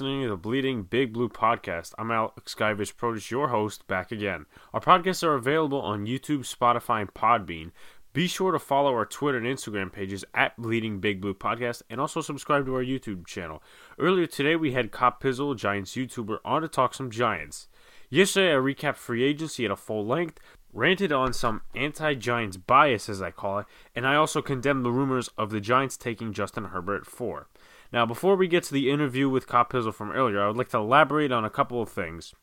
listening to the Bleeding Big Blue podcast. I'm Alex Guyvich Produce, your host, back again. Our podcasts are available on YouTube, Spotify, and Podbean. Be sure to follow our Twitter and Instagram pages at Bleeding Big Blue Podcast and also subscribe to our YouTube channel. Earlier today, we had Cop Pizzle, Giants YouTuber, on to talk some Giants. Yesterday, I recapped free agency at a full length, ranted on some anti Giants bias, as I call it, and I also condemned the rumors of the Giants taking Justin Herbert at 4. Now, before we get to the interview with Cop Pizzle from earlier, I would like to elaborate on a couple of things.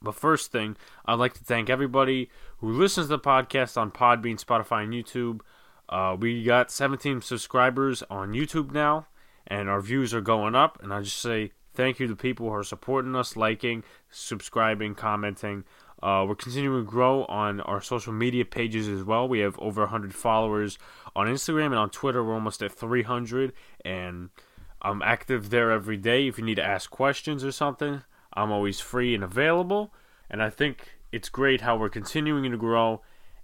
But first thing, I'd like to thank everybody who listens to the podcast on Podbean, Spotify, and YouTube. Uh, we got 17 subscribers on YouTube now, and our views are going up. And I just say thank you to people who are supporting us, liking, subscribing, commenting. Uh, we're continuing to grow on our social media pages as well. We have over 100 followers on Instagram and on Twitter. We're almost at 300, and I'm active there every day. If you need to ask questions or something, I'm always free and available. And I think it's great how we're continuing to grow,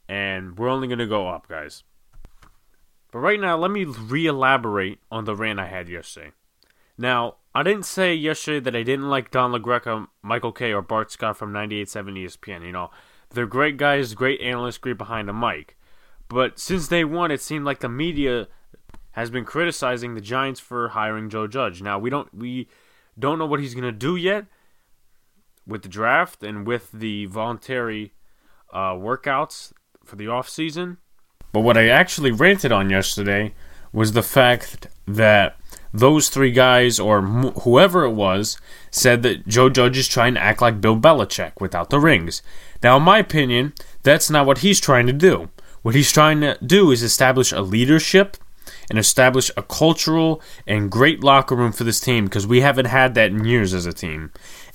and we're only going to go up, guys. But right now, let me re elaborate on the rant I had yesterday. Now, I didn't say yesterday that I didn't like Don LaGreca, Michael Kay, or Bart Scott from 98.7 ESPN. You know, they're great guys, great analysts, great behind the mic. But since day one, it seemed like the media has been criticizing the Giants for hiring Joe Judge. Now we don't we don't know what he's gonna do yet with the draft and with the voluntary uh, workouts for the off season. But what I actually ranted on yesterday was the fact that those three guys or whoever it was said that Joe Judge is trying to act like Bill Belichick without the rings. Now, in my opinion, that's not what he's trying to do. What he's trying to do is establish a leadership and establish a cultural and great locker room for this team because we haven't had that in years as a team.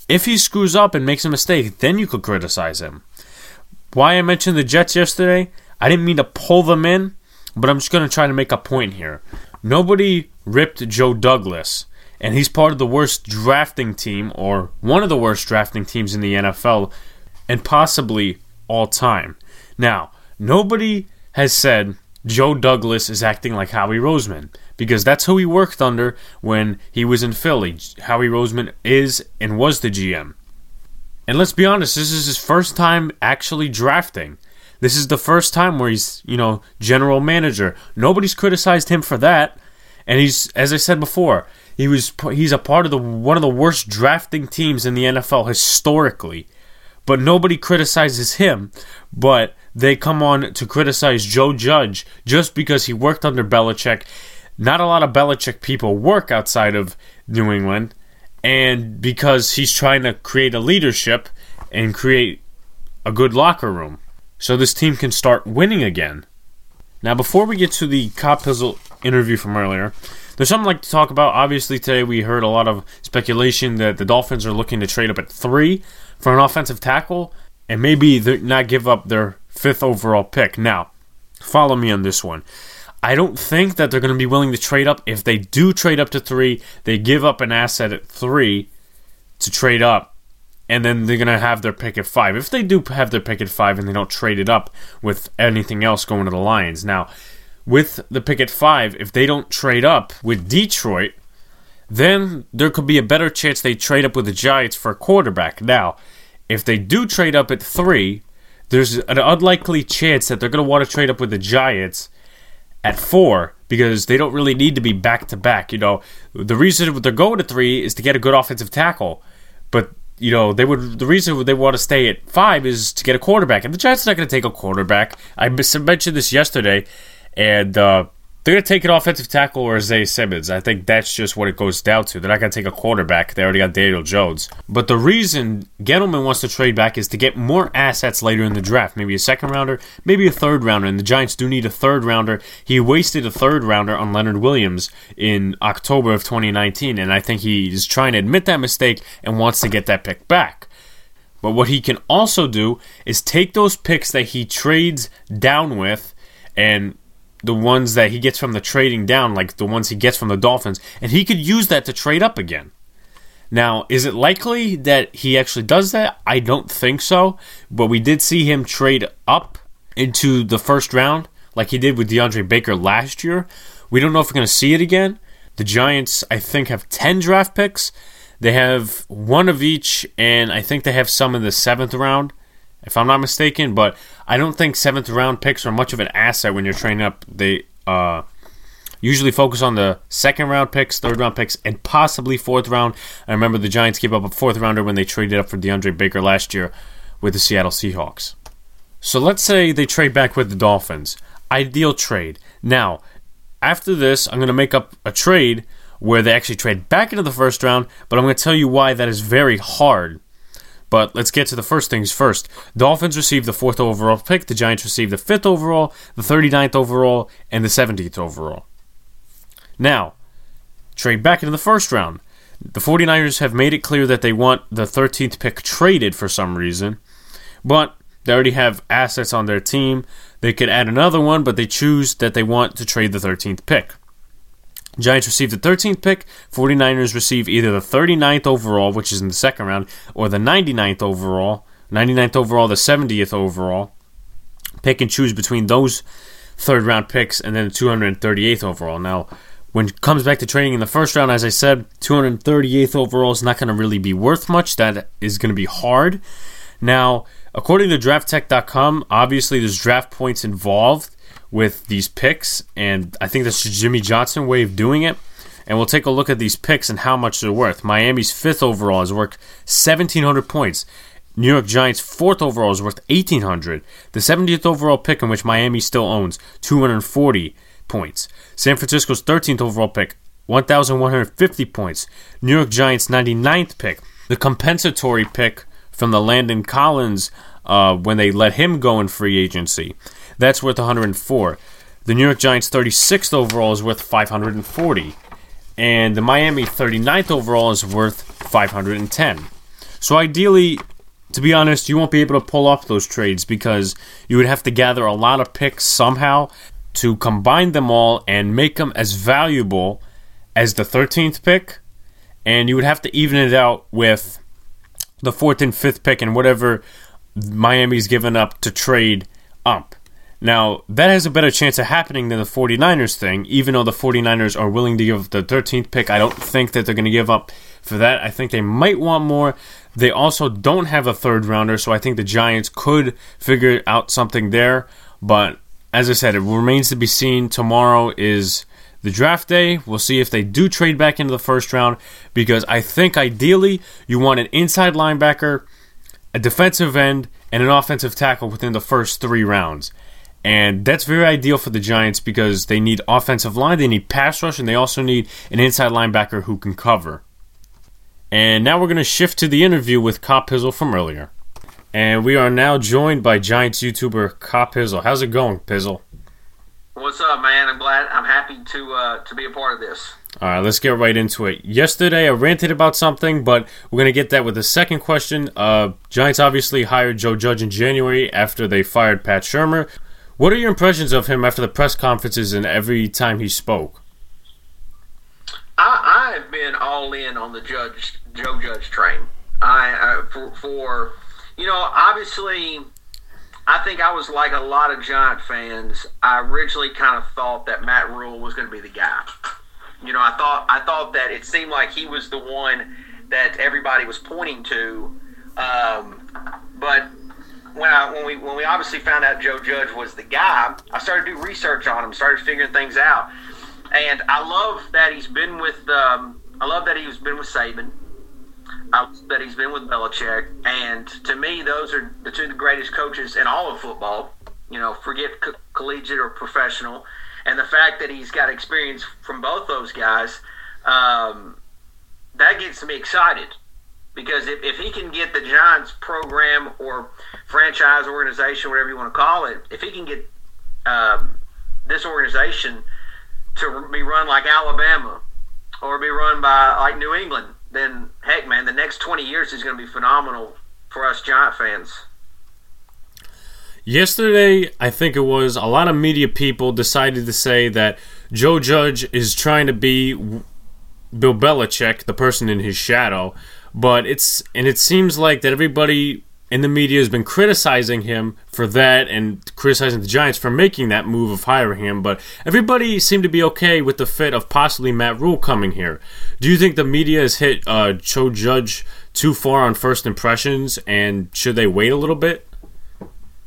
If he screws up and makes a mistake, then you could criticize him. Why I mentioned the Jets yesterday, I didn't mean to pull them in, but I'm just going to try to make a point here. Nobody ripped Joe Douglas, and he's part of the worst drafting team, or one of the worst drafting teams in the NFL, and possibly all time. Now, nobody has said Joe Douglas is acting like Howie Roseman because that's who he worked under when he was in Philly. Howie Roseman is and was the GM. And let's be honest, this is his first time actually drafting. This is the first time where he's, you know, general manager. Nobody's criticized him for that. And he's as I said before, he was he's a part of the one of the worst drafting teams in the NFL historically. But nobody criticizes him, but they come on to criticize Joe Judge just because he worked under Belichick. Not a lot of Belichick people work outside of New England, and because he's trying to create a leadership and create a good locker room so this team can start winning again. Now, before we get to the Cop Pizzle interview from earlier, there's something like to talk about. Obviously, today we heard a lot of speculation that the Dolphins are looking to trade up at three for an offensive tackle and maybe not give up their fifth overall pick. Now, follow me on this one. I don't think that they're going to be willing to trade up. If they do trade up to three, they give up an asset at three to trade up, and then they're going to have their pick at five. If they do have their pick at five and they don't trade it up with anything else going to the Lions. Now, with the pick at five, if they don't trade up with Detroit, then there could be a better chance they trade up with the Giants for a quarterback. Now, if they do trade up at three, there's an unlikely chance that they're going to want to trade up with the Giants at four because they don't really need to be back to back. You know, the reason they're going to three is to get a good offensive tackle, but you know they would the reason they want to stay at five is to get a quarterback, and the Giants are not going to take a quarterback. I mentioned this yesterday, and uh, they're going to take an offensive tackle or Zay Simmons. I think that's just what it goes down to. They're not going to take a quarterback. They already got Daniel Jones. But the reason Gettleman wants to trade back is to get more assets later in the draft. Maybe a second rounder, maybe a third rounder. And the Giants do need a third rounder. He wasted a third rounder on Leonard Williams in October of 2019. And I think he is trying to admit that mistake and wants to get that pick back. But what he can also do is take those picks that he trades down with and the ones that he gets from the trading down, like the ones he gets from the Dolphins, and he could use that to trade up again. Now, is it likely that he actually does that? I don't think so, but we did see him trade up into the first round, like he did with DeAndre Baker last year. We don't know if we're going to see it again. The Giants, I think, have 10 draft picks, They have one of each, and I think they have some in the seventh round, if I'm not mistaken. But I don't think seventh round picks are much of an asset when you're training up. They uh, usually focus on the second round picks, third round picks, and possibly fourth round. I remember the Giants gave up a fourth rounder when they traded up for DeAndre Baker last year with the Seattle Seahawks. So let's say they trade back with the Dolphins. Ideal trade. Now, after this, I'm going to make up a trade where they actually trade back into the first round, but I'm going to tell you why that is very hard. But let's get to the first things first. Dolphins receive the fourth overall pick, the Giants receive the fifth overall, the 39th overall, and the 70th overall. Now, trade back into the first round. The 49ers have made it clear that they want the 13th pick traded for some reason, but they already have assets on their team. They could add another one, but they choose that they want to trade the 13th pick. Giants receive the 13th pick. 49ers receive either the 39th overall, which is in the second round, or the 99th overall. 99th overall, the 70th overall. Pick and choose between those third round picks and then the 238th overall. Now, when it comes back to trading in the first round, as I said, 238th overall is not going to really be worth much. That is going to be hard. Now, according to drafttek.com, obviously there's draft points involved with these picks, and I think that's Jimmy Johnson way of doing it. And we'll take a look at these picks and how much they're worth. Miami's fifth overall is worth 1,700 points. New York Giants' fourth overall is worth 1,800. The 70th overall pick, in which Miami still owns, 240 points. San Francisco's 13th overall pick, 1,150 points. New York Giants' 99th pick, the compensatory pick from the Landon Collins uh, when they let him go in free agency. That's worth 104. The New York Giants' 36th overall is worth 540. And the Miami 39th overall is worth 510. So ideally, to be honest, you won't be able to pull off those trades because you would have to gather a lot of picks somehow to combine them all and make them as valuable as the 13th pick, and you would have to even it out with the fourth and fifth pick and whatever Miami's given up to trade up. Now, that has a better chance of happening than the 49ers thing, even though the 49ers are willing to give the 13th pick. I don't think that they're going to give up for that. I think they might want more. They also don't have a third rounder, so I think the Giants could figure out something there. But as I said, it remains to be seen. Tomorrow is the draft day. We'll see if they do trade back into the first round because I think ideally you want an inside linebacker, a defensive end, and an offensive tackle within the first three rounds. And that's very ideal for the Giants because they need offensive line, they need pass rush, and they also need an inside linebacker who can cover. And now we're going to shift to the interview with Cop Pizzle from earlier. And we are now joined by Giants YouTuber Cop Pizzle. How's it going, Pizzle? What's up, man? I'm glad. I'm happy to uh, to be a part of this. All right, let's get right into it. Yesterday, I ranted about something, but we're going to get that with the second question. Uh, Giants obviously hired Joe Judge in January after they fired Pat Shurmur. What are your impressions of him after the press conferences and every time he spoke? I, I have been all in on the Judge Joe Judge train. I uh, for, for you know, obviously, I think I was like a lot of Giant fans. I originally kind of thought that Matt Rhule was going to be the guy. You know, I thought I thought that it seemed like he was the one that everybody was pointing to. Um, but when I when we when we obviously found out Joe Judge was the guy, I started to do research on him, started figuring things out, and I love that he's been with. Um, I love that he's been with Saban that he's been with Belichick, and to me, those are the two of the greatest coaches in all of football. You know, forget co- collegiate or professional, and the fact that he's got experience from both those guys, um, that gets me excited because if, if he can get the Giants program or franchise organization, whatever you want to call it, if he can get um, this organization to be run like Alabama or be run by like New England then heck, man, the next 20 years is going to be phenomenal for us Giant fans. Yesterday, I think it was a lot of media people decided to say that Joe Judge is trying to be Bill Belichick, the person in his shadow, but it's and it seems like that everybody and the media has been criticizing him for that and criticizing the Giants for making that move of hiring him. But everybody seemed to be okay with the fit of possibly Matt Rhule coming here. Do you think the media has hit uh, Joe Judge too far on first impressions, and should they wait a little bit?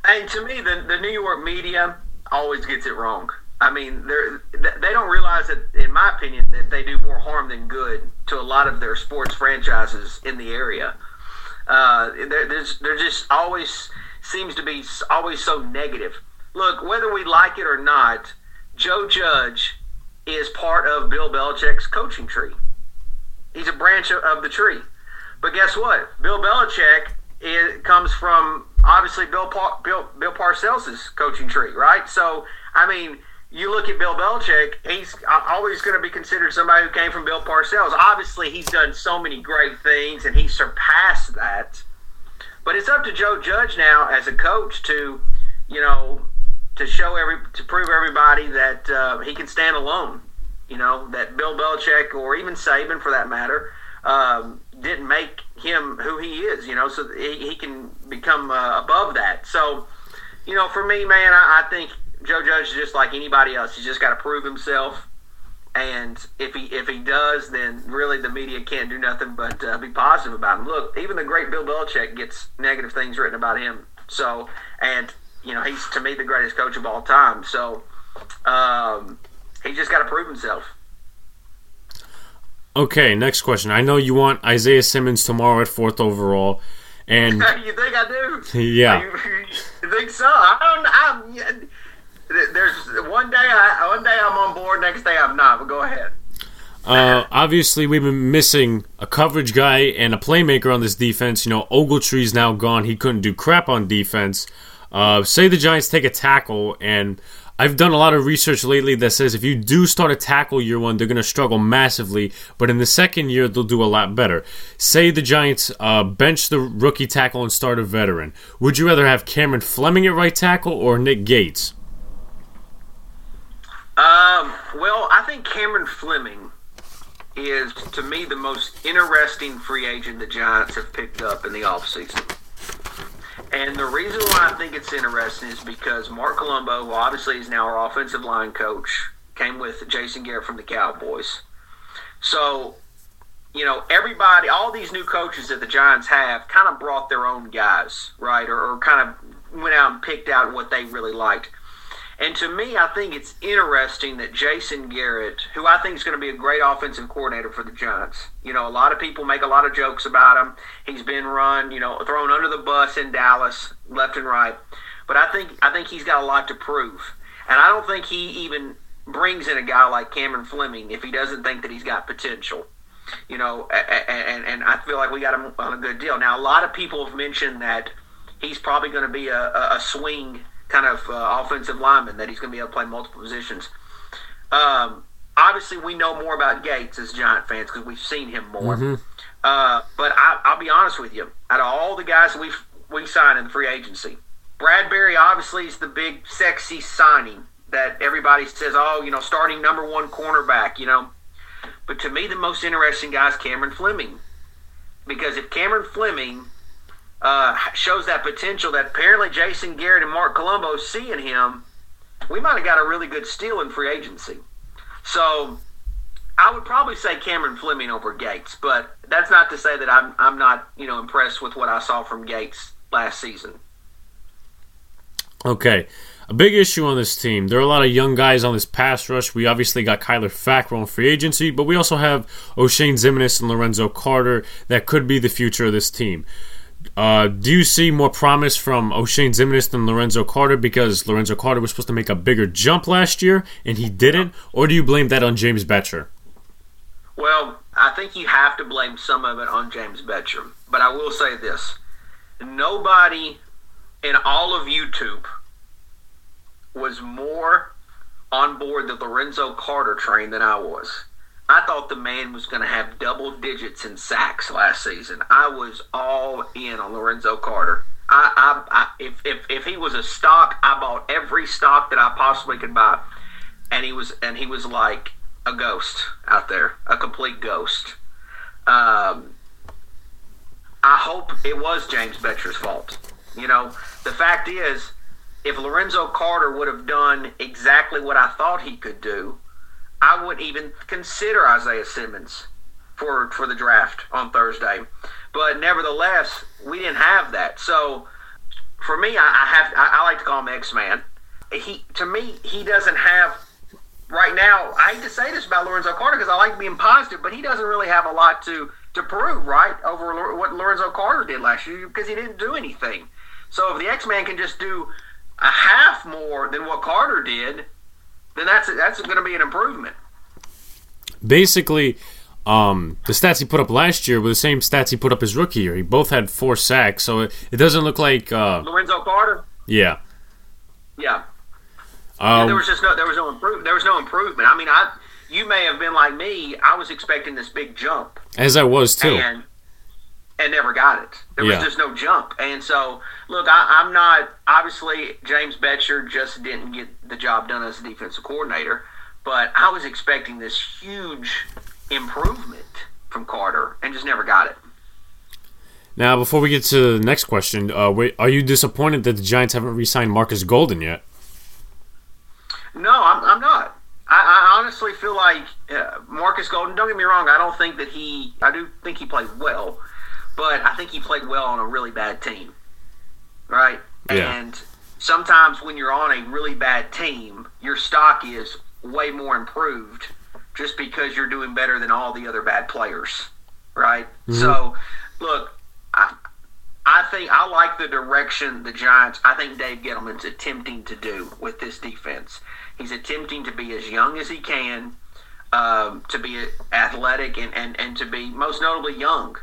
And to me, the, the New York media always gets it wrong. I mean, they don't realize that, in my opinion, that they do more harm than good to a lot of their sports franchises in the area. Uh, there, there's, there just always seems to be always so negative. Look, whether we like it or not, Joe Judge is part of Bill Belichick's coaching tree. He's a branch of the tree. But guess what? Bill Belichick it comes from obviously Bill pa- Bill Bill Parcells' coaching tree, right? So I mean, you look at Bill Belichick, he's always going to be considered somebody who came from Bill Parcells. Obviously, he's done so many great things and he surpassed that. But it's up to Joe Judge now as a coach to, you know, to show every to prove everybody that uh, he can stand alone. You know that Bill Belichick or even Saban, for that matter, um, didn't make him who he is. You know, so he, he can become uh, above that. So, you know, for me, man, I, I think Joe Judge is just like anybody else. He's just got to prove himself. And if he if he does, then really the media can't do nothing but uh, be positive about him. Look, even the great Bill Belichick gets negative things written about him. So, and you know, he's to me the greatest coach of all time. So, um, he just got to prove himself. Okay, next question. I know you want Isaiah Simmons tomorrow at fourth overall, and you think I do? Yeah. You, you think so? I don't. I'm, there's one day I one day I'm on board, next day I'm not. But go ahead. Uh, obviously, we've been missing a coverage guy and a playmaker on this defense. You know, Ogletree's now gone. He couldn't do crap on defense. Uh, say the Giants take a tackle, and I've done a lot of research lately that says if you do start a tackle year one, they're going to struggle massively, but in the second year, they'll do a lot better. Say the Giants uh, bench the rookie tackle and start a veteran. Would you rather have Cameron Fleming at right tackle or Nick Gates? Um, well, I think Cameron Fleming is, to me, the most interesting free agent the Giants have picked up in the offseason. And the reason why I think it's interesting is because Marc Colombo, who obviously is now our offensive line coach, came with Jason Garrett from the Cowboys. So, you know, everybody, all these new coaches that the Giants have kind of brought their own guys, right? Or, or kind of went out and picked out what they really liked. And to me, I think it's interesting that Jason Garrett, who I think is going to be a great offensive coordinator for the Giants, you know, a lot of people make a lot of jokes about him. He's been run, you know, thrown under the bus in Dallas, left and right. But I think I think he's got a lot to prove, and I don't think he even brings in a guy like Cameron Fleming if he doesn't think that he's got potential. You know, and and I feel like we got him on a good deal. Now, a lot of people have mentioned that he's probably going to be a, a swing kind of uh, offensive lineman that he's going to be able to play multiple positions. Um, obviously, we know more about Gates as Giant fans because we've seen him more. Mm-hmm. Uh, but I, will be honest with you, out of all the guys we've we signed in the free agency, Bradberry obviously is the big sexy signing that everybody says, oh, you know, starting number one cornerback, you know. But to me, the most interesting guy is Cameron Fleming. Because if Cameron Fleming uh, shows that potential that apparently Jason Garrett and Marc Colombo see in him, we might have got a really good steal in free agency. So I would probably say Cameron Fleming over Gates, but that's not to say that I'm I'm not you know impressed with what I saw from Gates last season. Okay. A big issue on this team. There are a lot of young guys on this pass rush. We obviously got Kyler Fackrell in free agency, but we also have Oshane Ximines and Lorenzo Carter that could be the future of this team. Uh, do you see more promise from Oshane Ximines than Lorenzo Carter because Lorenzo Carter was supposed to make a bigger jump last year and he didn't? Or do you blame that on James Bettcher? Well, I think you have to blame some of it on James Bettcher. But I will say this nobody in all of YouTube was more on board the Lorenzo Carter train than I was. I thought the man was going to have double digits in sacks last season. I was all in on Lorenzo Carter. I, I, I if, if if he was a stock, I bought every stock that I possibly could buy, and he was and he was like a ghost out there, a complete ghost. Um, I, hope it was James Bettcher's fault. You know, the fact is, if Lorenzo Carter would have done exactly what I thought he could do, I wouldn't even consider Isaiah Simmons for for the draft on Thursday. But nevertheless, we didn't have that. So for me, I, I have I, I like to call him X Man. He to me he doesn't have right now. I hate to say this about Lorenzo Carter because I like being positive, but he doesn't really have a lot to to prove right over what Lorenzo Carter did last year because he didn't do anything. So if the X Man can just do a half more than what Carter did, then that's that's going to be an improvement. Basically, um, the stats he put up last year were the same stats he put up his rookie year. He both had four sacks, so it, it doesn't look like uh, Lorenzo Carter. Yeah, yeah. Um, yeah there was just no there was no improve there was no improvement. I mean, I you may have been like me. I was expecting this big jump, as I was too, and and never got it. There was just no jump, and so look, I, I'm not obviously James Bettcher just didn't get the job done as a defensive coordinator, but I was expecting this huge improvement from Carter and just never got it. Now, before we get to the next question, uh, wait, are you disappointed that the Giants haven't re-signed Marcus Golden yet? No, I'm, I'm not. I, I, honestly feel like uh, Marcus Golden. Don't get me wrong. I don't think that he. I do think he played well, but I think he played well on a really bad team, right? Yeah. And sometimes when you're on a really bad team, your stock is way more improved just because you're doing better than all the other bad players, right? Mm-hmm. So, look, I, I think I like the direction the Giants. I think Dave Gettleman's attempting to do with this defense. He's attempting to be as young as he can, um, to be athletic, and, and, and to be most notably young.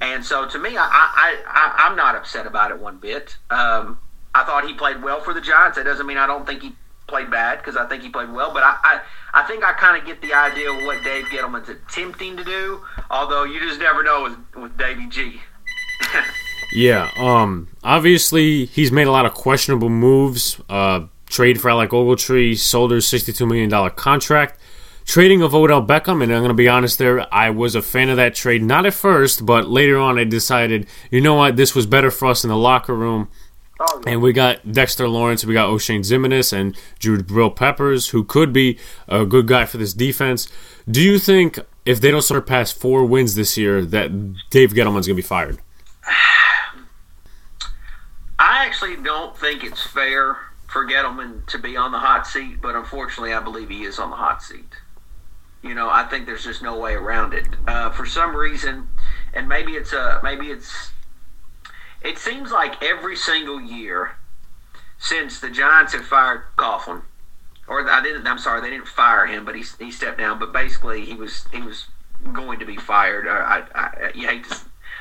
And so, to me, I, I, I I'm not upset about it one bit. Um, I thought he played well for the Giants. That doesn't mean I don't think he played bad because I think he played well. But I, I, I think I kind of get the idea of what Dave Gettleman's attempting to do. Although you just never know with, with Davy G. yeah. Um. Obviously, he's made a lot of questionable moves. Uh, trade for Alec Ogletree, sold his sixty-two million dollar contract. Trading of Odell Beckham, and I'm going to be honest there, I was a fan of that trade. Not at first, but later on I decided, you know what, this was better for us in the locker room. And we got Dexter Lawrence, we got Oshane Ximines, and Jabril Peppers, who could be a good guy for this defense. Do you think if they don't surpass four wins this year, that Dave Gettleman's going to be fired? I actually don't think it's fair for Gettleman to be on the hot seat, but unfortunately, I believe he is on the hot seat. You know, I think there's just no way around it. Uh, for some reason, and maybe it's a maybe it's it seems like every single year since the Giants have fired Coughlin, or I didn't. I'm sorry, they didn't fire him, but he he stepped down. But basically, he was he was going to be fired. I, I, you hate to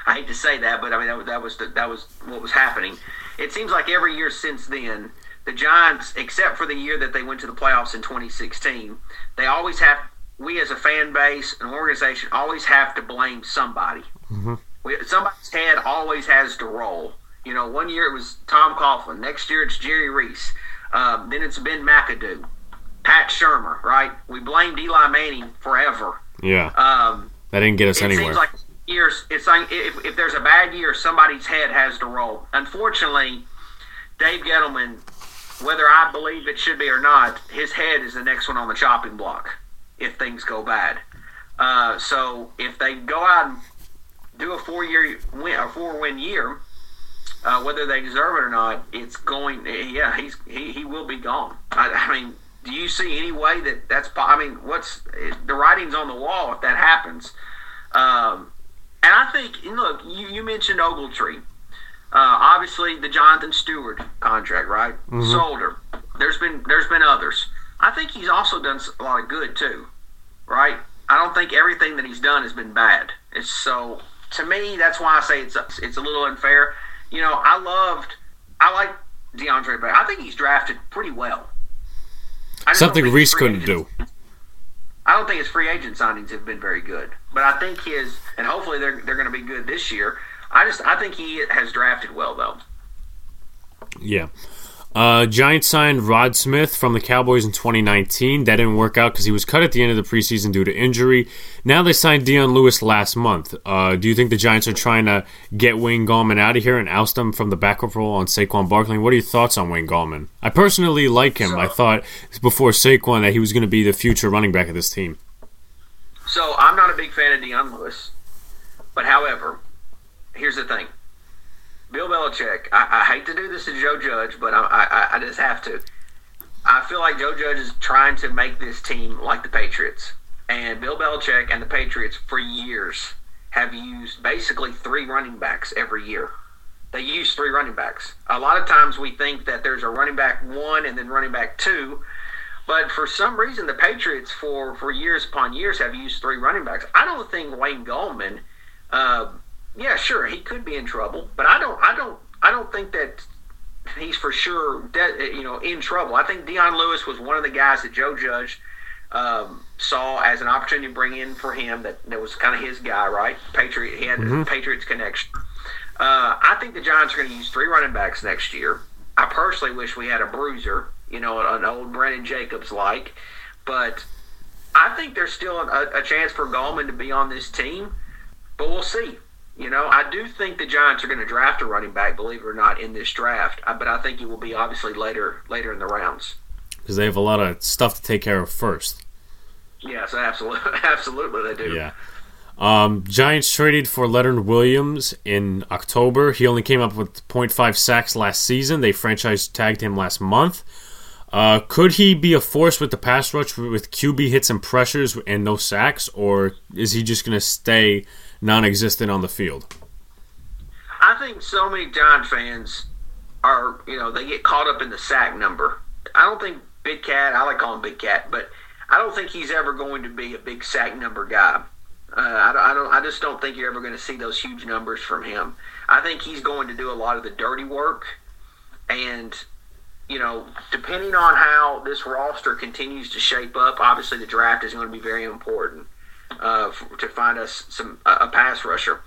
I hate to say that, but I mean that, that was the, that was what was happening. It seems like every year since then, the Giants, except for the year that they went to the playoffs in 2016, they always have. We as a fan base, an organization, always have to blame somebody. Mm-hmm we, somebody's head always has to roll. You know, one year it was Tom Coughlin. Next year it's Jerry Reese. Um, then it's Ben McAdoo, Pat Shurmur. Right? We blamed Eli Manning forever. Yeah. Um, that didn't get us it anywhere. Seems like years. It's like if, if there's a bad year, somebody's head has to roll. Unfortunately, Dave Gettleman, whether I believe it should be or not, his head is the next one on the chopping block if things go bad. Uh, so if they go out and do a four year win, a four win year, uh, whether they deserve it or not, it's going. Yeah, he's he, he will be gone. I, I mean, do you see any way that that's? I mean, what's the writing's on the wall if that happens? Um, and I think, look, you, you mentioned Ogletree. Uh, obviously, the Jonathan Stewart contract, right? Mm-hmm. Solder. There's been there's been others. I think he's also done a lot of good too, right? I don't think everything that he's done has been bad. It's so to me, that's why I say it's a, it's a little unfair. You know, I loved, I like DeAndre Baker. I think he's drafted pretty well. Something Reese couldn't agents, do. I don't think his free agent signings have been very good, but I think his, and hopefully they're they're going to be good this year. I just I think he has drafted well though. Yeah. Uh, Giants signed Rod Smith from the Cowboys in 2019. That didn't work out because he was cut at the end of the preseason due to injury. Now they signed Dion Lewis last month. Uh, do you think the Giants are trying to get Wayne Gallman out of here and oust him from the backup role on Saquon Barkley? What are your thoughts on Wayne Gallman? I personally like him. I thought before Saquon that he was going to be the future running back of this team. So I'm not a big fan of Dion Lewis, but however, here's the thing. Bill Belichick. I, I, hate to do this to Joe Judge, but I, I, I just have to. I feel like Joe Judge is trying to make this team like the Patriots. And Bill Belichick and the Patriots for years have used basically three running backs every year. They use three running backs. A lot of times we think that there's a running back one and then running back two, but for some reason the Patriots for for years upon years have used three running backs. I don't think Wayne Gallman. Uh, yeah, sure, he could be in trouble, but I don't, I don't, I don't think that he's for sure, de- you know, in trouble. I think Dion Lewis was one of the guys that Joe Judge um, saw as an opportunity to bring in for him. That that was kind of his guy, right? Patriot, he had mm-hmm. Patriots connection. Uh, I think the Giants are going to use three running backs next year. I personally wish we had a bruiser, you know, an old Brandon Jacobs like, but I think there's still a, a chance for Gallman to be on this team, but we'll see. You know, I do think the Giants are going to draft a running back, believe it or not, in this draft. Uh, but I think it will be obviously later later in the rounds because they have a lot of stuff to take care of first. Yes, absolutely, absolutely they do. Yeah. Um, Giants traded for Leonard Williams in October. He only came up with 0.5 sacks last season. They franchise tagged him last month. Uh, could he be a force with the pass rush with QB hits and pressures and no sacks, or is he just going to stay non-existent on the field. I think so many Giant fans are, you know, they get caught up in the sack number. I don't think Big Cat, I like calling Big Cat, but I don't think he's ever going to be a big sack number guy. Uh, I, I don't. I just don't think you're ever going to see those huge numbers from him. I think he's going to do a lot of the dirty work, and you know, depending on how this roster continues to shape up, obviously the draft is going to be very important uh, to find us some a pass rusher.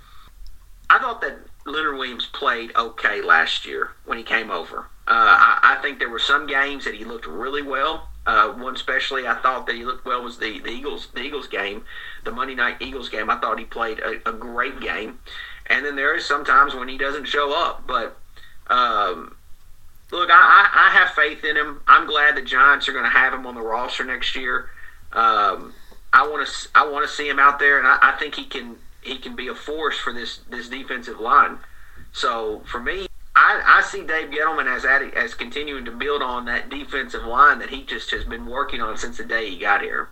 I thought that Leonard Williams played okay last year when he came over. Uh, I, I, think there were some games that he looked really well. Uh, one especially I thought that he looked well was the, the Eagles the Eagles game, the Monday night Eagles game. I thought he played a, a great game. And then there is sometimes when he doesn't show up. But um, look, I, I, have faith in him. I'm glad the Giants are going to have him on the roster next year. Um, I want to I want to see him out there, and I, I, think he can he can be a force for this this defensive line. So for me, I, I see Dave Gettleman as as continuing to build on that defensive line that he just has been working on since the day he got here.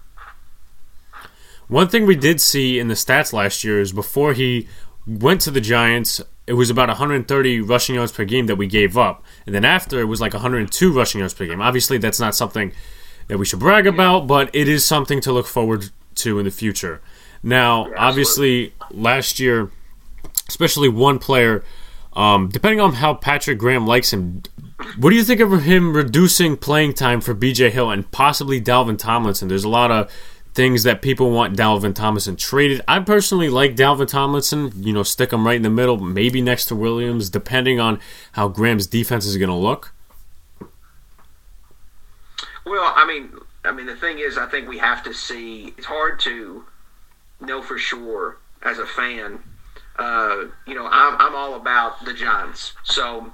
One thing we did see in the stats last year is before he went to the Giants, it was about 130 rushing yards per game that we gave up, and then after it was like 102 rushing yards per game. Obviously, that's not something that we should brag about, but it is something to look forward to in the future. Now, yeah, obviously, last year, especially one player, um, depending on how Patrick Graham likes him, what do you think of him reducing playing time for BJ Hill and possibly Dalvin Tomlinson? There's a lot of things that people want Dalvin Tomlinson traded. I personally like Dalvin Tomlinson. You know, stick him right in the middle, maybe next to Williams, depending on how Graham's defense is going to look. Well, I mean, I mean, the thing is, I think we have to see. It's hard to know for sure as a fan. Uh, you know, I'm, I'm all about the Giants. So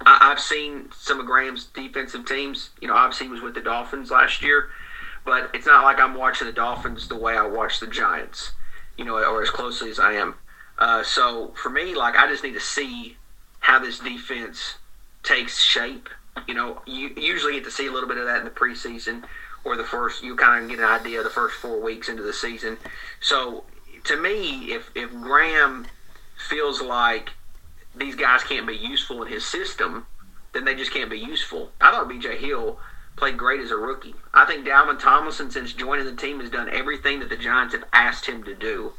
I, have seen some of Graham's defensive teams. You know, obviously he was with the Dolphins last year, but it's not like I'm watching the Dolphins the way I watch the Giants. You know, or as closely as I am. Uh, so for me, like I just need to see how this defense takes shape you know, you usually get to see a little bit of that in the preseason or the first. You kind of get an idea of the first four weeks into the season. So, to me, if if Graham feels like these guys can't be useful in his system, then they just can't be useful. I thought B.J. Hill played great as a rookie. I think Dalvin Tomlinson, since joining the team, has done everything that the Giants have asked him to do.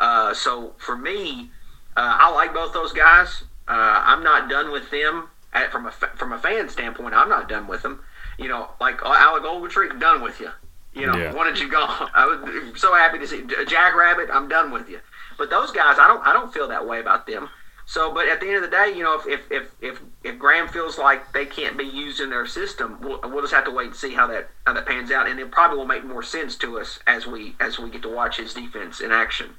Uh, so for me, uh, I like both those guys. Uh, I'm not done with them from a from a fan standpoint, I'm not done with them. You know, like uh, Alec Ogletree, done with you. You know, yeah. wanted you gone. I was so happy to see Jack Rabbit. I'm done with you. But those guys, I don't I don't feel that way about them. So, but at the end of the day, you know, if if if if, if Graham feels feels like they can't be used in their system, we'll, we'll just have to wait and see how that how that pans out, and it probably will make more sense to us as we as we get to watch his defense in action.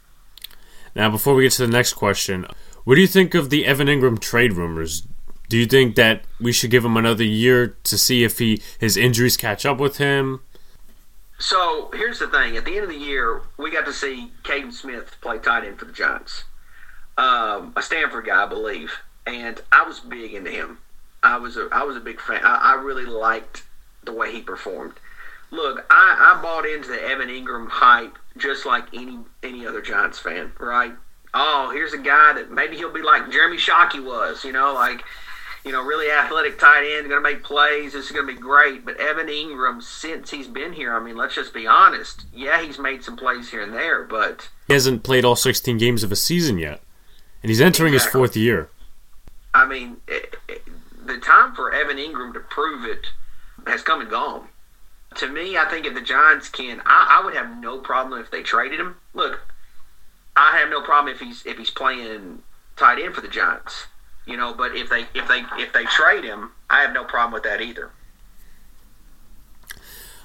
Now, before we get to the next question, what do you think of the Evan Engram trade rumors? Do you think that we should give him another year to see if he his injuries catch up with him? So here's the thing: at the end of the year, we got to see Kaden Smith play tight end for the Giants, um, a Stanford guy, I believe, and I was big into him. I was a I was a big fan. I, I really liked the way he performed. Look, I, I bought into the Evan Engram hype just like any any other Giants fan, right? Oh, here's a guy that maybe he'll be like Jeremy Shockey was, you know, like you know, really athletic tight end, going to make plays. This is going to be great. But Evan Engram, since he's been here, I mean, let's just be honest. Yeah, he's made some plays here and there, but he hasn't played all 16 games of a season yet, and he's entering exactly. his fourth year. I mean, it, it, the time for Evan Engram to prove it has come and gone. To me, I think if the Giants can, I, I would have no problem if they traded him. Look, I have no problem if he's if he's playing tight end for the Giants you know. But if they if they if they trade him, I have no problem with that either.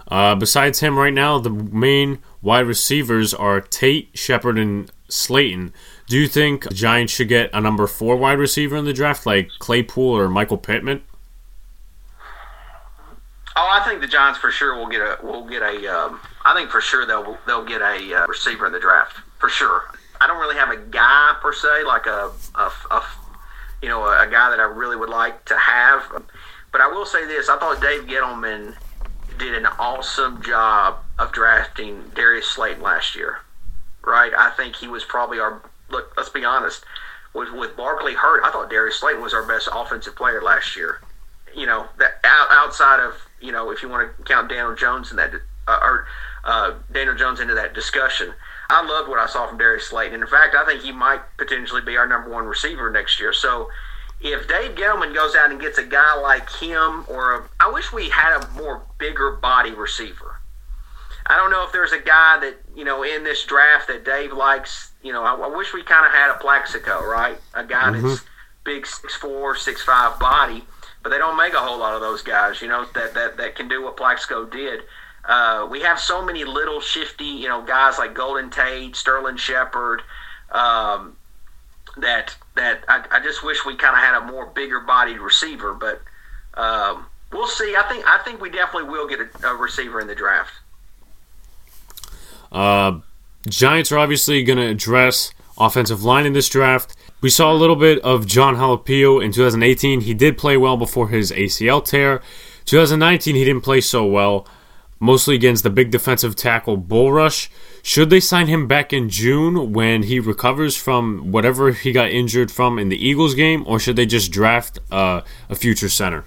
Uh, besides him, right now the main wide receivers are Tate, Shepard, and Slayton. Do you think the Giants should get a number four wide receiver in the draft, like Claypool or Michael Pittman? Oh, I think the Giants for sure will get a will get a. Um, I think for sure they'll they'll get a uh, receiver in the draft for sure. I don't really have a guy per se like a, a, a you know, a, a, guy that I really would like to have. But I will say this: I thought Dave Gettleman did an awesome job of drafting Darius Slayton last year. Right? I think he was probably our look. Let's be honest. With with Barkley hurt, I thought Darius Slayton was our best offensive player last year. You know, that outside of you know, if you want to count Daniel Jones in that uh, or uh, Daniel Jones into that discussion. I loved what I saw from Darius Slayton. And in fact, I think he might potentially be our number one receiver next year. So if Dave Gettleman goes out and gets a guy like him, or a, I wish we had a more bigger body receiver. I don't know if there's a guy that you know in this draft that Dave likes. You know, I, I wish we kind of had a Plaxico, right? A guy mm-hmm. that's big six four, six five body, but they don't make a whole lot of those guys. You know that that that can do what Plaxico did. Uh, we have so many little shifty, you know, guys like Golden Tate, Sterling Shepard, um, that that I, I, just wish we kind of had a more bigger bodied receiver. But um, we'll see. I think I think we definitely will get a, a receiver in the draft. Uh, Giants are obviously going to address offensive line in this draft. We saw a little bit of Jon Halapio in 2018. He did play well before his ACL tear. 2019, he didn't play so well mostly against the big defensive tackle Bull Rush. Should they sign him back in June when he recovers from whatever he got injured from in the Eagles game, or should they just draft uh, a future center?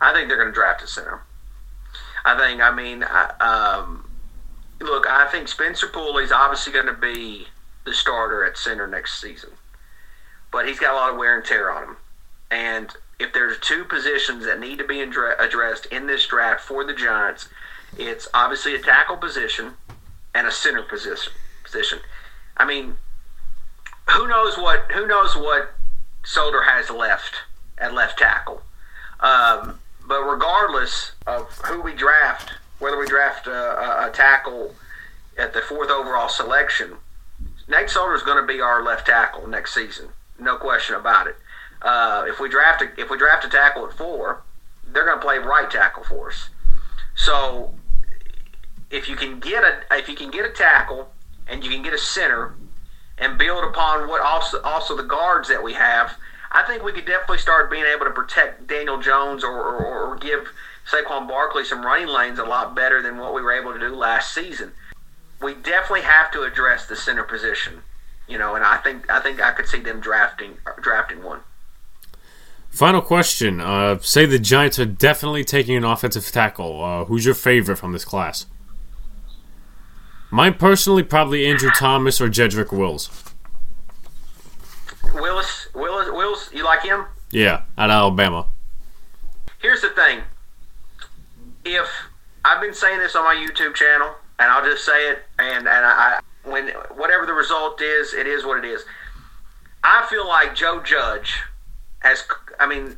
I think they're going to draft a center. I think, I mean, I, um, look, I think Spencer Pulley's obviously going to be the starter at center next season, but he's got a lot of wear and tear on him. And if there's two positions that need to be addressed in this draft for the Giants, it's obviously a tackle position and a center position. Position. I mean, who knows what who knows what Solder has left at left tackle. Um, but regardless of who we draft, whether we draft a, a, tackle at the fourth overall selection, Nate Solder is going to be our left tackle next season. No question about it. Uh, if we draft a, if we draft a tackle at four, they're going to play right tackle for us. So if you can get a if you can get a tackle and you can get a center and build upon what also also the guards that we have, I think we could definitely start being able to protect Daniel Jones or, or, or give Saquon Barkley some running lanes a lot better than what we were able to do last season. We definitely have to address the center position, you know, and I think I think I could see them drafting drafting one. Final question. Uh, say the Giants are definitely taking an offensive tackle. Uh, who's your favorite from this class? Mine personally, probably Andrew Thomas or Jedrick Wills. Willis, Willis, Wills. You like him? Yeah, at Alabama. Here's the thing. If I've been saying this on my YouTube channel, and I'll just say it, and and I, when whatever the result is, it is what it is. I feel like Joe Judge has I mean,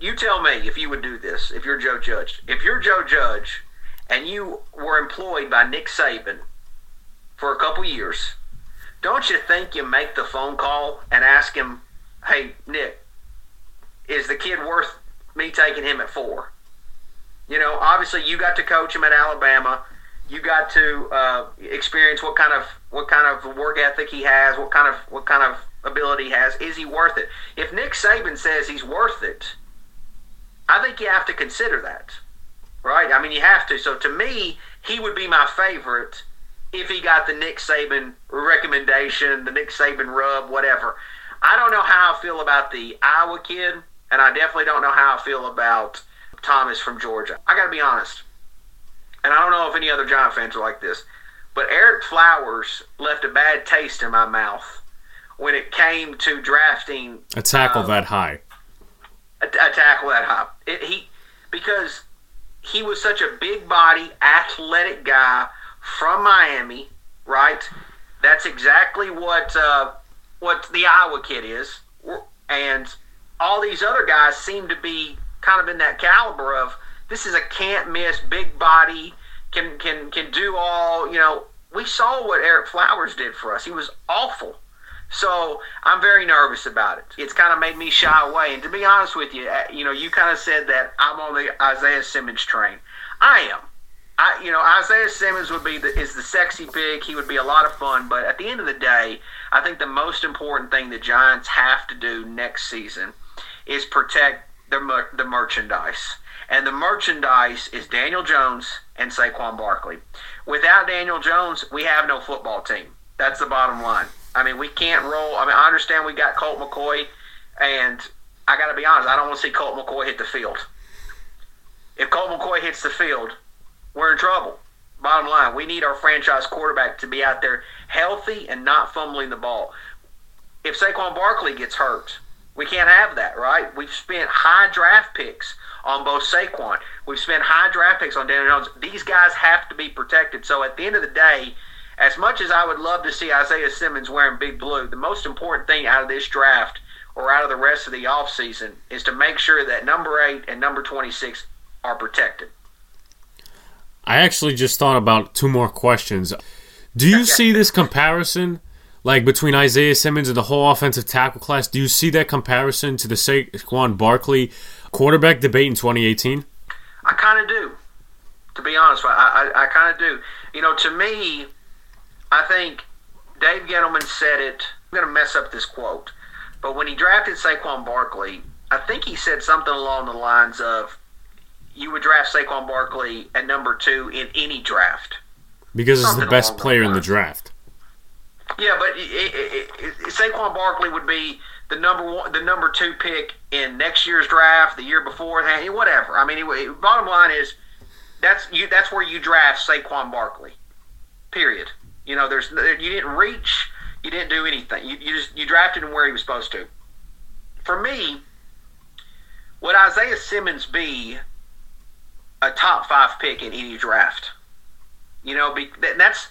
you tell me if you would do this, if you're Joe Judge. If you're Joe Judge and you were employed by Nick Saban for a couple years, don't you think you make the phone call and ask him, hey, Nick, is the kid worth me taking him at four? You know, obviously you got to coach him at Alabama. You got to uh, experience what kind of what kind of work ethic he has, what kind of what kind of ability he has. Is he worth it? If Nick Saban says he's worth it, I think you have to consider that, right? I mean, you have to. So to me, he would be my favorite if he got the Nick Saban recommendation, the Nick Saban rub, whatever. I don't know how I feel about the Iowa kid, and I definitely don't know how I feel about Thomas from Georgia. I got to be honest, and I don't know if any other Giant fans are like this, but Ereck Flowers left a bad taste in my mouth when it came to drafting a tackle um, that high a, a tackle that high. It, he because he was such a big body, athletic guy from Miami, right? That's exactly what uh, what the Iowa kid is, and all these other guys seem to be kind of in that caliber of this is a can't miss, big body, can can can do all. You know, we saw what Ereck Flowers did for us. He was awful. So I'm very nervous about it. It's kind of made me shy away. And to be honest with you, uh, you know, you kind of said that I'm on the Isaiah Simmons train. I am. I, you know, Isaiah Simmons would be the, is the sexy pick. He would be a lot of fun. But at the end of the day, I think the most important thing the Giants have to do next season is protect the the merchandise. And the merchandise is Daniel Jones and Saquon Barkley. Without Daniel Jones, we have no football team. That's the bottom line. I mean, we can't roll. I mean, I understand we got Colt McCoy, and I got to be honest, I don't want to see Colt McCoy hit the field. If Colt McCoy hits the field, we're in trouble. Bottom line, we need our franchise quarterback to be out there healthy and not fumbling the ball. If Saquon Barkley gets hurt, we can't have that, right? We've spent high draft picks on both Saquon. We've spent high draft picks on Daniel Jones. These guys have to be protected. So at the end of the day, as much as I would love to see Isaiah Simmons wearing big blue, the most important thing out of this draft or out of the rest of the offseason is to make sure that number 8 and number 26 are protected. I actually just thought about two more questions. Do you see this comparison like between Isaiah Simmons and the whole offensive tackle class? Do you see that comparison to the Saquon Barkley quarterback debate in 2018? I kind of do. To be honest, I, I, I kind of do. You know, to me, I think Dave Gettleman said it. I'm going to mess up this quote, but when he drafted Saquon Barkley, I think he said something along the lines of, "You would draft Saquon Barkley at number two in any draft because it's the best player in the draft." Yeah, but it, it, it, Saquon Barkley would be the number one, the number two pick in next year's draft, the year before, whatever. I mean, bottom line is that's you. That's where you draft Saquon Barkley. Period. You know, there's you didn't reach, you didn't do anything. You, you just you drafted him where he was supposed to. For me, would Isaiah Simmons be a top five pick in any draft? You know, be, that's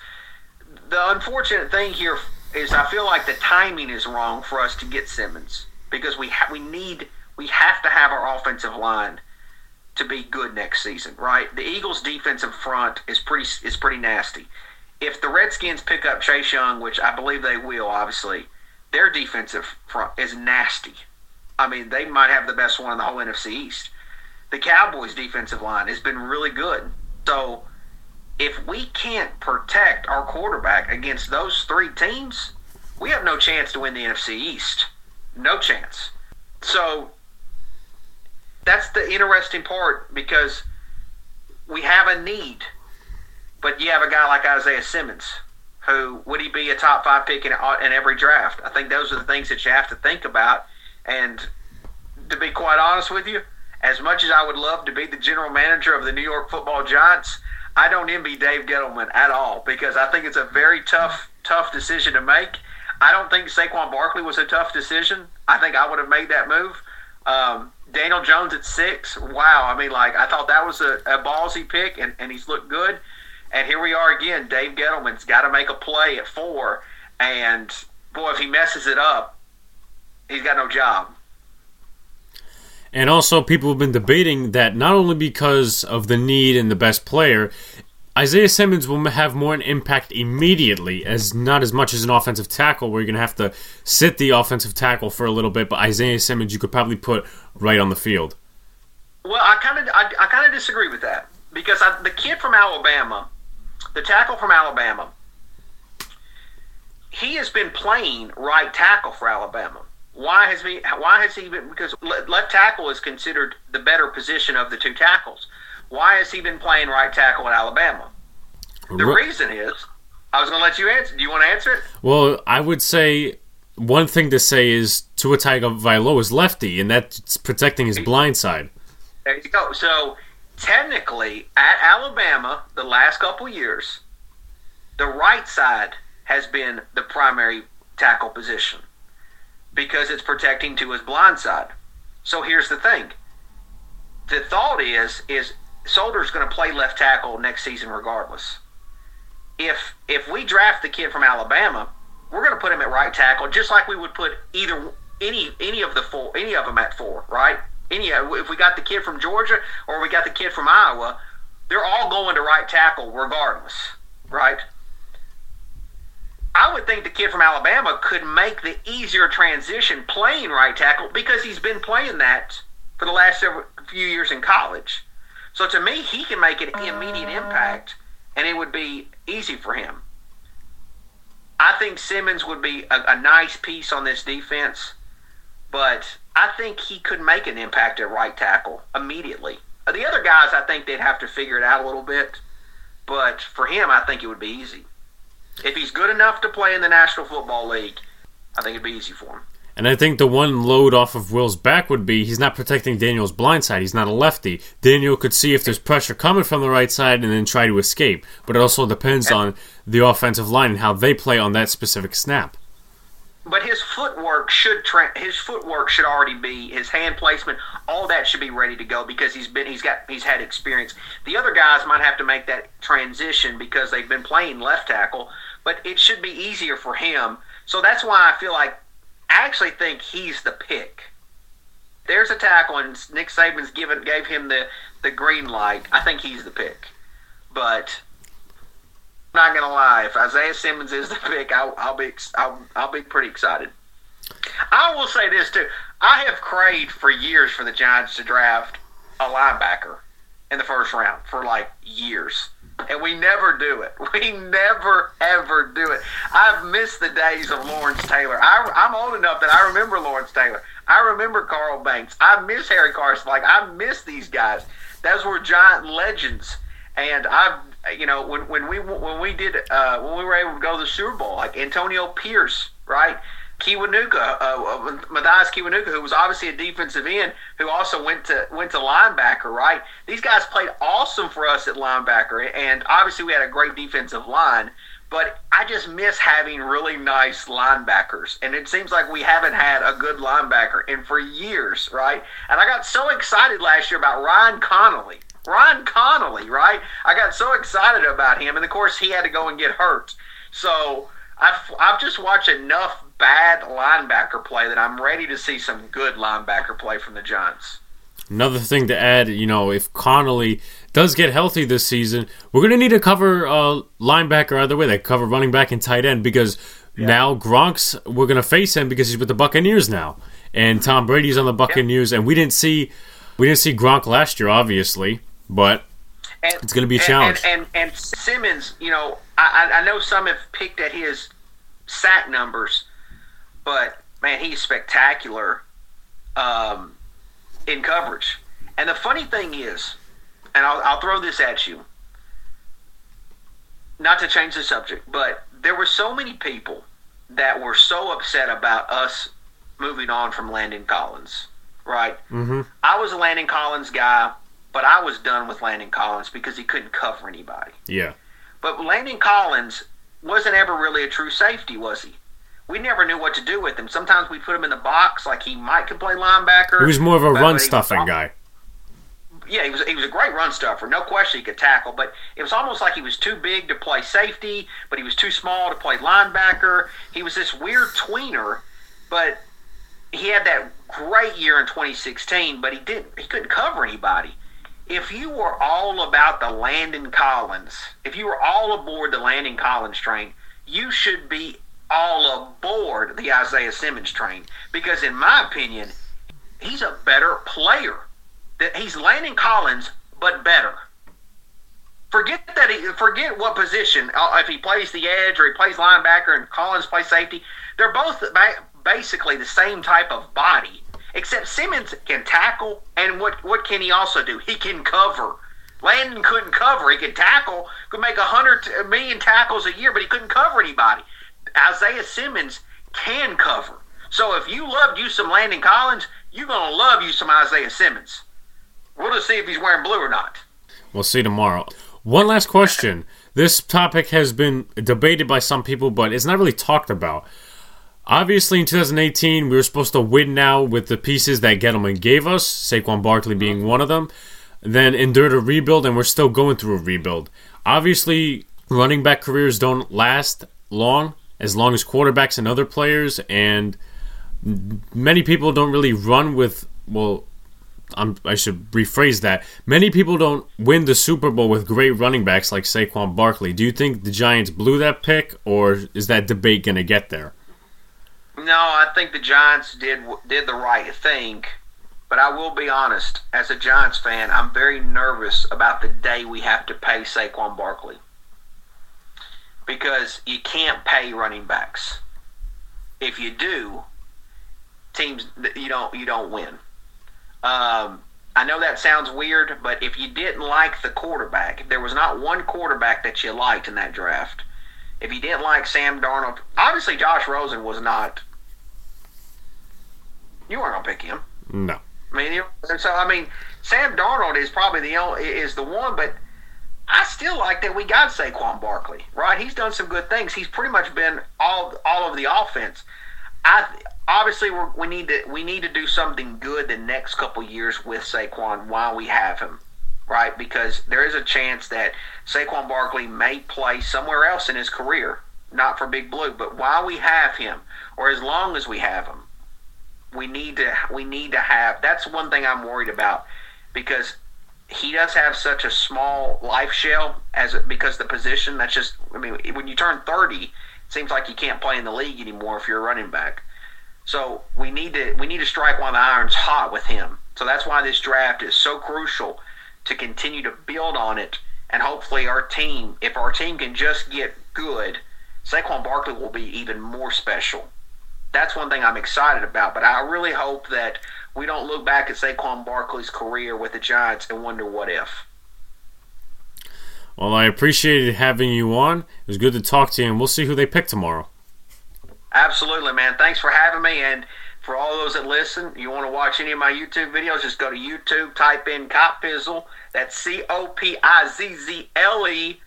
the unfortunate thing here is I feel like the timing is wrong for us to get Simmons because we ha- we need we have to have our offensive line to be good next season, right? The Eagles' defensive front is pretty is pretty nasty if the Redskins pick up Chase Young, which I believe they will, obviously, their defensive front is nasty. I mean, they might have the best one in the whole NFC East. The Cowboys' defensive line has been really good. So, if we can't protect our quarterback against those three teams, we have no chance to win the NFC East. No chance. So, that's the interesting part because we have a need but you have a guy like Isaiah Simmons, who would he be a top five pick in, in every draft? I think those are the things that you have to think about. And to be quite honest with you, as much as I would love to be the general manager of the New York Football Giants, I don't envy Dave Gettleman at all because I think it's a very tough, tough decision to make. I don't think Saquon Barkley was a tough decision. I think I would have made that move. Um, Daniel Jones at six, wow. I mean, like, I thought that was a, a ballsy pick, and, and he's looked good. And here we are again. Dave Gettleman's got to make a play at four, and boy, if he messes it up, he's got no job. And also, people have been debating that not only because of the need and the best player, Isaiah Simmons will have more an impact immediately, as not as much as an offensive tackle, where you're going to have to sit the offensive tackle for a little bit. But Isaiah Simmons, you could probably put right on the field. Well, I kind of I, I kind of disagree with that because I, the kid from Alabama, the tackle from Alabama, he has been playing right tackle for Alabama. Why has he? Why has he been? Because left tackle is considered the better position of the two tackles. Why has he been playing right tackle at Alabama? The reason is, I was going to let you answer. Do you want to answer it? Well, I would say one thing to say is Tua Tagovailoa is lefty, and that's protecting his blind side. There you go. So technically, at Alabama, the last couple years, the right side has been the primary tackle position because it's protecting to his blind side. So here's the thing. The thought is is Solder's going to play left tackle next season regardless. If if we draft the kid from Alabama, we're going to put him at right tackle just like we would put either any any of the four any of them at four, right? Any uh, if we got the kid from Georgia or we got the kid from Iowa, they're all going to right tackle regardless, right? I would think the kid from Alabama could make the easier transition playing right tackle because he's been playing that for the last several few years in college. So to me, he can make an immediate impact, and it would be easy for him. I think Simmons would be a, a nice piece on this defense, but I think he could make an impact at right tackle immediately. The other guys, I think they'd have to figure it out a little bit, but for him, I think it would be easy. If he's good enough to play in the National Football League, I think it'd be easy for him. And I think the one load off of Will's back would be he's not protecting Daniel's blind side. He's not a lefty. Daniel could see if there's pressure coming from the right side and then try to escape. But it also depends on the offensive line and how they play on that specific snap. But his footwork should tra- his footwork should already be his hand placement. All that should be ready to go because he's been he's got he's had experience. The other guys might have to make that transition because they've been playing left tackle but it should be easier for him. So that's why I feel like I actually think he's the pick. There's a tackle, and Nick Saban's given gave him the the green light. I think he's the pick, but I'm not gonna lie. If Isaiah Simmons is the pick, I'll, I'll be I'll, I'll be pretty excited. I will say this too. I have craved for years for the Giants to draft a linebacker in the first round for like years and we never do it. We never ever do it. I've missed the days of Lawrence Taylor. I, am old enough that I remember Lawrence Taylor. I remember Carl Banks. I miss Harry Carson. Like I miss these guys. Those were giant legends. And I've you know when when we when we did uh, when we were able to go to the Super Bowl, like Antonio Pierce, right? Kiwanuka, uh, uh, Mathias Kiwanuka, who was obviously a defensive end, who also went to went to linebacker. Right, these guys played awesome for us at linebacker, and obviously we had a great defensive line. But I just miss having really nice linebackers, and it seems like we haven't had a good linebacker in for years, right? And I got so excited last year about Ryan Connelly. Ryan Connelly, right? I got so excited about him, and of course he had to go and get hurt. So I've I've just watched enough bad linebacker play that I'm ready to see some good linebacker play from the Giants. Another thing to add, you know, if Connelly does get healthy this season, we're going to need to cover uh, linebacker either way. They cover running back and tight end because yeah. now Gronk's we're going to face him because he's with the Buccaneers now, and Tom Brady's on the Buccaneers, yeah. and we didn't see we didn't see Gronk last year, obviously, but and, it's going to be a challenge. And, and, and Simmons, you know, I, I know some have picked at his sack numbers but man, he's spectacular um, in coverage. And the funny thing is, and I'll, I'll throw this at you, not to change the subject, but there were so many people that were so upset about us moving on from Landon Collins, right? Mm-hmm. I was a Landon Collins guy, but I was done with Landon Collins because he couldn't cover anybody. Yeah. But Landon Collins wasn't ever really a true safety, was he? We never knew what to do with him. Sometimes we put him in the box, like he might can play linebacker. He was more of a run stuffing guy. Yeah, he was. He was a great run stuffer. No question, he could tackle. But it was almost like he was too big to play safety, but he was too small to play linebacker. He was this weird tweener. But he had that great year in 2016, but he didn't. He couldn't cover anybody. If you were all about the Landon Collins, if you were all aboard the Landon Collins train, you should be all aboard the Isaiah Simmons train because, in my opinion, he's a better player. That he's Landon Collins, but better. Forget that he forget what position uh, if he plays the edge or he plays linebacker and Collins plays safety. They're both basically the same type of body, except Simmons can tackle and what what can he also do? He can cover. Landon couldn't cover. He could tackle, could make a hundred million tackles a year, but he couldn't cover anybody. Isaiah Simmons can cover. So if you loved you some Landon Collins, you're gonna love you some Isaiah Simmons. We'll just see if he's wearing blue or not. We'll see tomorrow. One last question. This topic has been debated by some people, but it's not really talked about. Obviously, in 2018, we were supposed to win now with the pieces that Gettleman gave us, Saquon Barkley being mm-hmm. one of them. Then endured a rebuild, and we're still going through a rebuild. Obviously, running back careers don't last long, as long as quarterbacks and other players, and many people don't really run with, well, I'm, i should rephrase that. Many people don't win the Super Bowl with great running backs like Saquon Barkley. Do you think the Giants blew that pick, or is that debate going to get there? No, I think the Giants did did the right thing. But I will be honest, as a Giants fan, I'm very nervous about the day we have to pay Saquon Barkley because you can't pay running backs. If you do, teams you don't you don't win. Um, I know that sounds weird, but if you didn't like the quarterback, if there was not one quarterback that you liked in that draft, if you didn't like Sam Darnold, obviously Josh Rosen was not. You weren't gonna pick him. No. I mean, you, so I mean, Sam Darnold is probably the only is the one, but I still like that we got Saquon Barkley. Right? He's done some good things. He's pretty much been all all of the offense. I obviously we need to we need to do something good the next couple years with Saquon while we have him, right? Because there is a chance that Saquon Barkley may play somewhere else in his career, not for Big Blue, but while we have him, or as long as we have him, we need to we need to have. That's one thing I'm worried about because he does have such a small life shell as because the position that's just I mean when you turn 30 it seems like you can't play in the league anymore if you're a running back so we need to we need to strike while the iron's hot with him. So that's why this draft is so crucial to continue to build on it, and hopefully our team, if our team can just get good, Saquon Barkley will be even more special. That's one thing I'm excited about. But I really hope that we don't look back at Saquon Barkley's career with the Giants and wonder what if. Well, I appreciated having you on. It was good to talk to you, and we'll see who they pick tomorrow. Absolutely, man. Thanks for having me. And for all those that listen, you want to watch any of my YouTube videos, just go to YouTube, type in Copizzle. That's C O P I Z Z L E.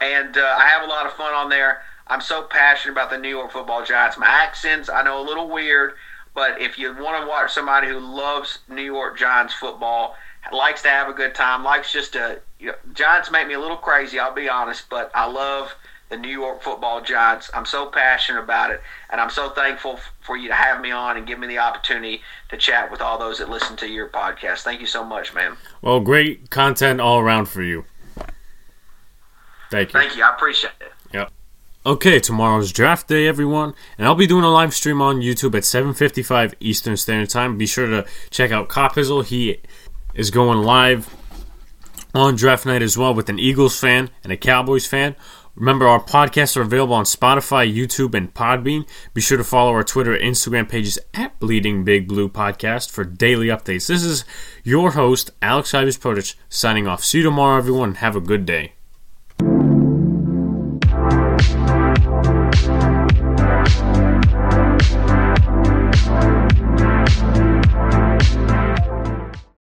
And uh, I have a lot of fun on there. I'm so passionate about the New York football Giants. My accents, I know, a little weird, but if you want to watch somebody who loves New York Giants football, likes to have a good time, likes just to, you know, Giants make me a little crazy, I'll be honest, but I love the New York Football Giants. I'm so passionate about it, and I'm so thankful for you to have me on and give me the opportunity to chat with all those that listen to your podcast. Thank you so much, man. Well, great content all around for you. Thank you. Thank you. I appreciate it. Okay, tomorrow's draft day, everyone, and I'll be doing a live stream on YouTube at 7:55 Eastern Standard Time. Be sure to check out Copizzle. He is going live on draft night as well with an Eagles fan and a Cowboys fan. Remember, our podcasts are available on Spotify, YouTube, and Podbean. Be sure to follow our Twitter and Instagram pages at Bleeding Big Blue Podcast for daily updates. This is your host, Alex Ivers Protich, signing off. See you tomorrow, everyone, have a good day.